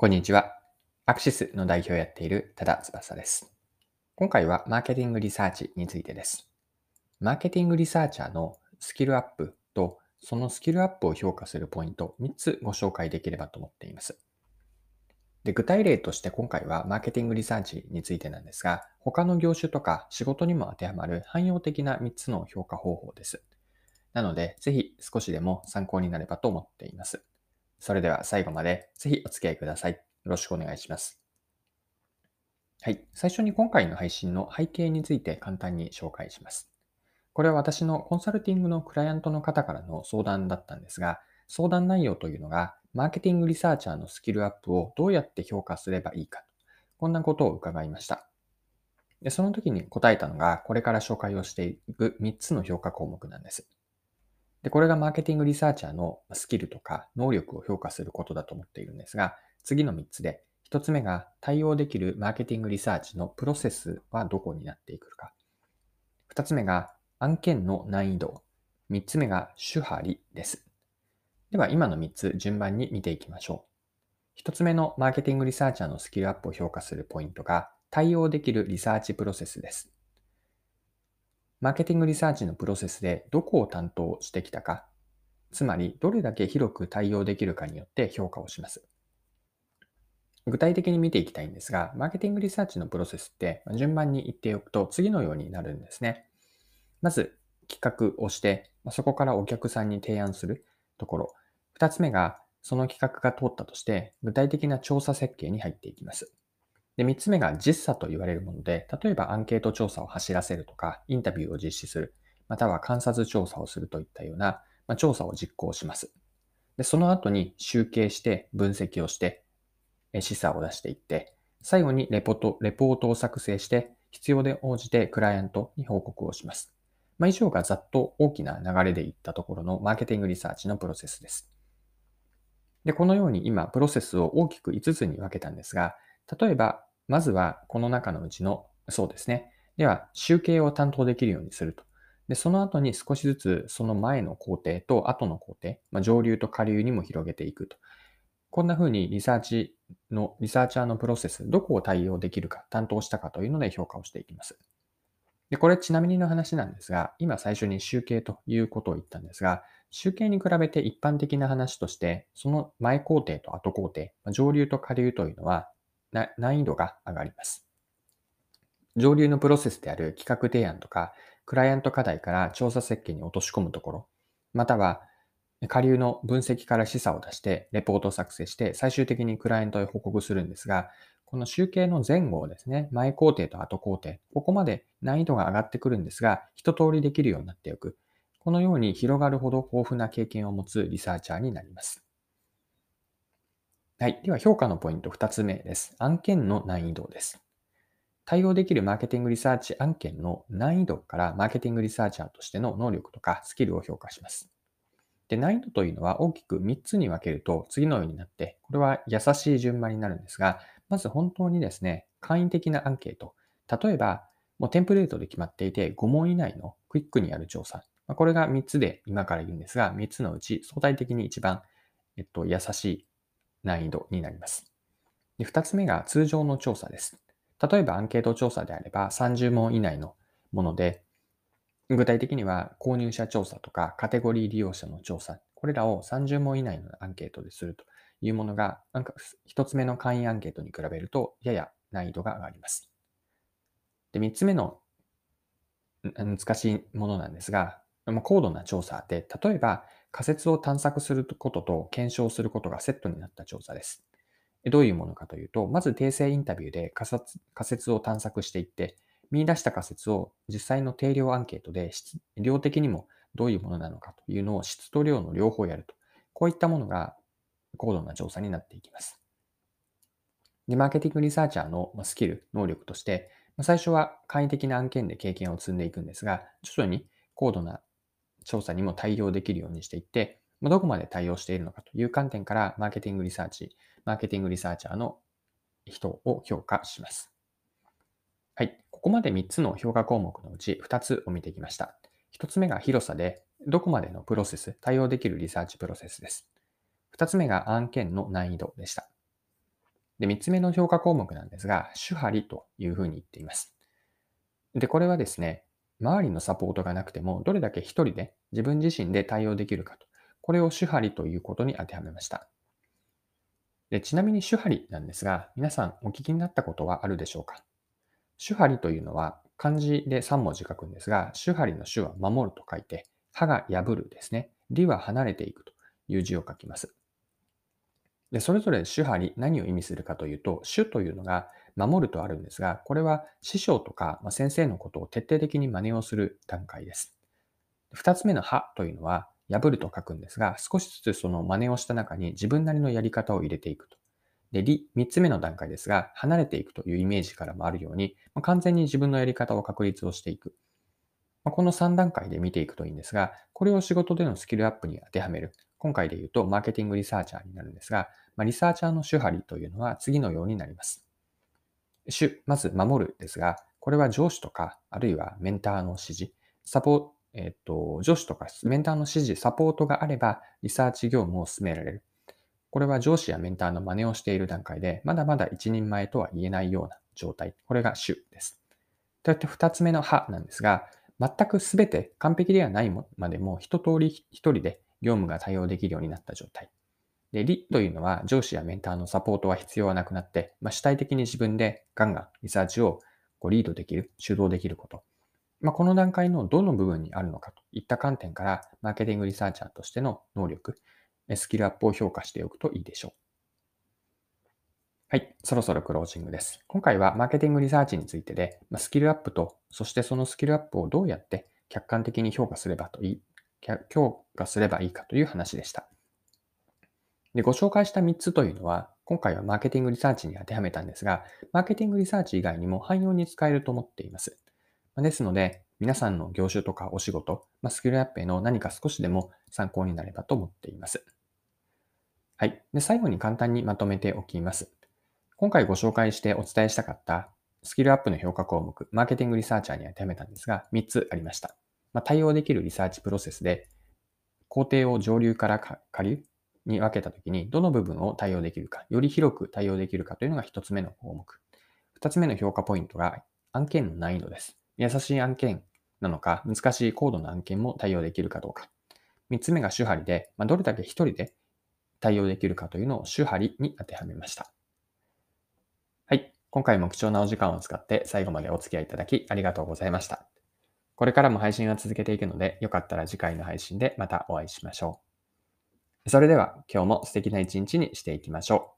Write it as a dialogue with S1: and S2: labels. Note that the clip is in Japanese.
S1: こんにちは。アクシスの代表をやっている多田翼です。今回はマーケティングリサーチについてです。マーケティングリサーチャーのスキルアップとそのスキルアップを評価するポイント3つご紹介できればと思っています。で具体例として今回はマーケティングリサーチについてなんですが、他の業種とか仕事にも当てはまる汎用的な3つの評価方法です。なので、ぜひ少しでも参考になればと思っています。それでは最後までぜひお付き合いください。よろしくお願いします。はい。最初に今回の配信の背景について簡単に紹介します。これは私のコンサルティングのクライアントの方からの相談だったんですが、相談内容というのが、マーケティングリサーチャーのスキルアップをどうやって評価すればいいか、こんなことを伺いました。でその時に答えたのが、これから紹介をしていく3つの評価項目なんです。で、これがマーケティングリサーチャーのスキルとか能力を評価することだと思っているんですが、次の3つで、1つ目が対応できるマーケティングリサーチのプロセスはどこになっていくか。2つ目が案件の難易度。3つ目が主張りです。では、今の3つ順番に見ていきましょう。1つ目のマーケティングリサーチャーのスキルアップを評価するポイントが対応できるリサーチプロセスです。マーケティングリサーチのプロセスでどこを担当してきたか、つまりどれだけ広く対応できるかによって評価をします。具体的に見ていきたいんですが、マーケティングリサーチのプロセスって順番に言っておくと次のようになるんですね。まず企画をして、そこからお客さんに提案するところ。二つ目がその企画が通ったとして具体的な調査設計に入っていきます。で、三つ目が実査と言われるもので、例えばアンケート調査を走らせるとか、インタビューを実施する、または観察調査をするといったような、まあ、調査を実行します。で、その後に集計して分析をして、示唆を出していって、最後にレポート、レポートを作成して、必要で応じてクライアントに報告をします。まあ、以上がざっと大きな流れでいったところのマーケティングリサーチのプロセスです。で、このように今、プロセスを大きく5つに分けたんですが、例えばまずはこの中のうちの、そうですね。では、集計を担当できるようにすると。で、その後に少しずつその前の工程と後の工程、まあ、上流と下流にも広げていくと。こんな風にリサーチの、リサーチャーのプロセス、どこを対応できるか、担当したかというので評価をしていきます。で、これちなみにの話なんですが、今最初に集計ということを言ったんですが、集計に比べて一般的な話として、その前工程と後工程、上流と下流というのは、難易度が上がります。上流のプロセスである企画提案とか、クライアント課題から調査設計に落とし込むところ、または下流の分析から示唆を出して、レポートを作成して、最終的にクライアントへ報告するんですが、この集計の前後をですね、前工程と後工程、ここまで難易度が上がってくるんですが、一通りできるようになっておく。このように広がるほど豊富な経験を持つリサーチャーになります。はい。では評価のポイント2つ目です。案件の難易度です。対応できるマーケティングリサーチ案件の難易度からマーケティングリサーチャーとしての能力とかスキルを評価します。で、難易度というのは大きく3つに分けると次のようになって、これは優しい順番になるんですが、まず本当にですね、簡易的なアンケート。例えば、もうテンプレートで決まっていて5問以内のクイックにやる調査。これが3つで今から言うんですが、3つのうち相対的に一番、えっと、優しい難易度になります。で2つ目が通常の調査です。例えばアンケート調査であれば30問以内のもので、具体的には購入者調査とかカテゴリー利用者の調査、これらを30問以内のアンケートでするというものが、1つ目の会員アンケートに比べるとやや難易度が上がります。で、3つ目の難しいものなんですが、高度な調査で、例えば仮説を探索することと検証することがセットになった調査です。どういうものかというと、まず訂正インタビューで仮説を探索していって、見出した仮説を実際の定量アンケートで量的にもどういうものなのかというのを質と量の両方やると。こういったものが高度な調査になっていきます。で、マーケティングリサーチャーのスキル、能力として、最初は簡易的な案件で経験を積んでいくんですが、徐々に高度な調査にも対応できるようにしていって、どこまで対応しているのかという観点から、マーケティングリサーチ、マーケティングリサーチャーの人を評価します。はい。ここまで3つの評価項目のうち2つを見てきました。1つ目が広さで、どこまでのプロセス、対応できるリサーチプロセスです。2つ目が案件の難易度でした。で、3つ目の評価項目なんですが、主張というふうに言っています。で、これはですね、周りのサポートがなくても、どれだけ一人で自分自身で対応できるかと。これを主張りということに当てはめました。でちなみに主張りなんですが、皆さんお聞きになったことはあるでしょうか？主張りというのは漢字で3文字書くんですが、主張りの主は守ると書いて、歯が破るですね。理は離れていくという字を書きます。で、それぞれ主張り、何を意味するかというと、主というのが守るとあるんですが、これは師匠とか先生のことを徹底的に真似をする段階です。二つ目の歯というのは、破ると書くんですが、少しずつその真似をした中に自分なりのやり方を入れていくと。で、理、三つ目の段階ですが、離れていくというイメージからもあるように、完全に自分のやり方を確立をしていく。この3段階で見ていくといいんですが、これを仕事でのスキルアップに当てはめる。今回で言うと、マーケティングリサーチャーになるんですが、まあ、リサーチャーの手張というのは次のようになります。主、まず守るですが、これは上司とか、あるいはメンターの指示、サポートえっ、と、上司とかメンターの指示、サポートがあれば、リサーチ業務を進められる。これは上司やメンターの真似をしている段階で、まだまだ一人前とは言えないような状態。これが主です。といって二つ目の派なんですが、全くすべて完璧ではないまでも一通り一人で業務が対応できるようになった状態。で、理というのは上司やメンターのサポートは必要はなくなって、まあ、主体的に自分でガンガンリサーチをこうリードできる、主導できること。まあ、この段階のどの部分にあるのかといった観点から、マーケティングリサーチャーとしての能力、スキルアップを評価しておくといいでしょう。はい。そろそろクロージングです。今回はマーケティングリサーチについてで、スキルアップと、そしてそのスキルアップをどうやって客観的に評価すればといい、評価すればいいかという話でした。で、ご紹介した3つというのは、今回はマーケティングリサーチに当てはめたんですが、マーケティングリサーチ以外にも汎用に使えると思っています。ですので、皆さんの業種とかお仕事、スキルアップへの何か少しでも参考になればと思っています。はい。で、最後に簡単にまとめておきます。今回ご紹介してお伝えしたかったスキルアップの評価項目、マーケティングリサーチャーに当てはめたんですが、3つありました。まあ、対応できるリサーチプロセスで、工程を上流から下流に分けたときに、どの部分を対応できるか、より広く対応できるかというのが1つ目の項目。2つ目の評価ポイントが案件の難易度です。優しい案件なのか、難しい高度な案件も対応できるかどうか。3つ目が主張りで、まあ、どれだけ1人で対応できるかというのを主張りに当てはめました。はい。今回も貴重なお時間を使って最後までお付き合いいただきありがとうございました。これからも配信は続けていくので、よかったら次回の配信でまたお会いしましょう。それでは今日も素敵な一日にしていきましょう。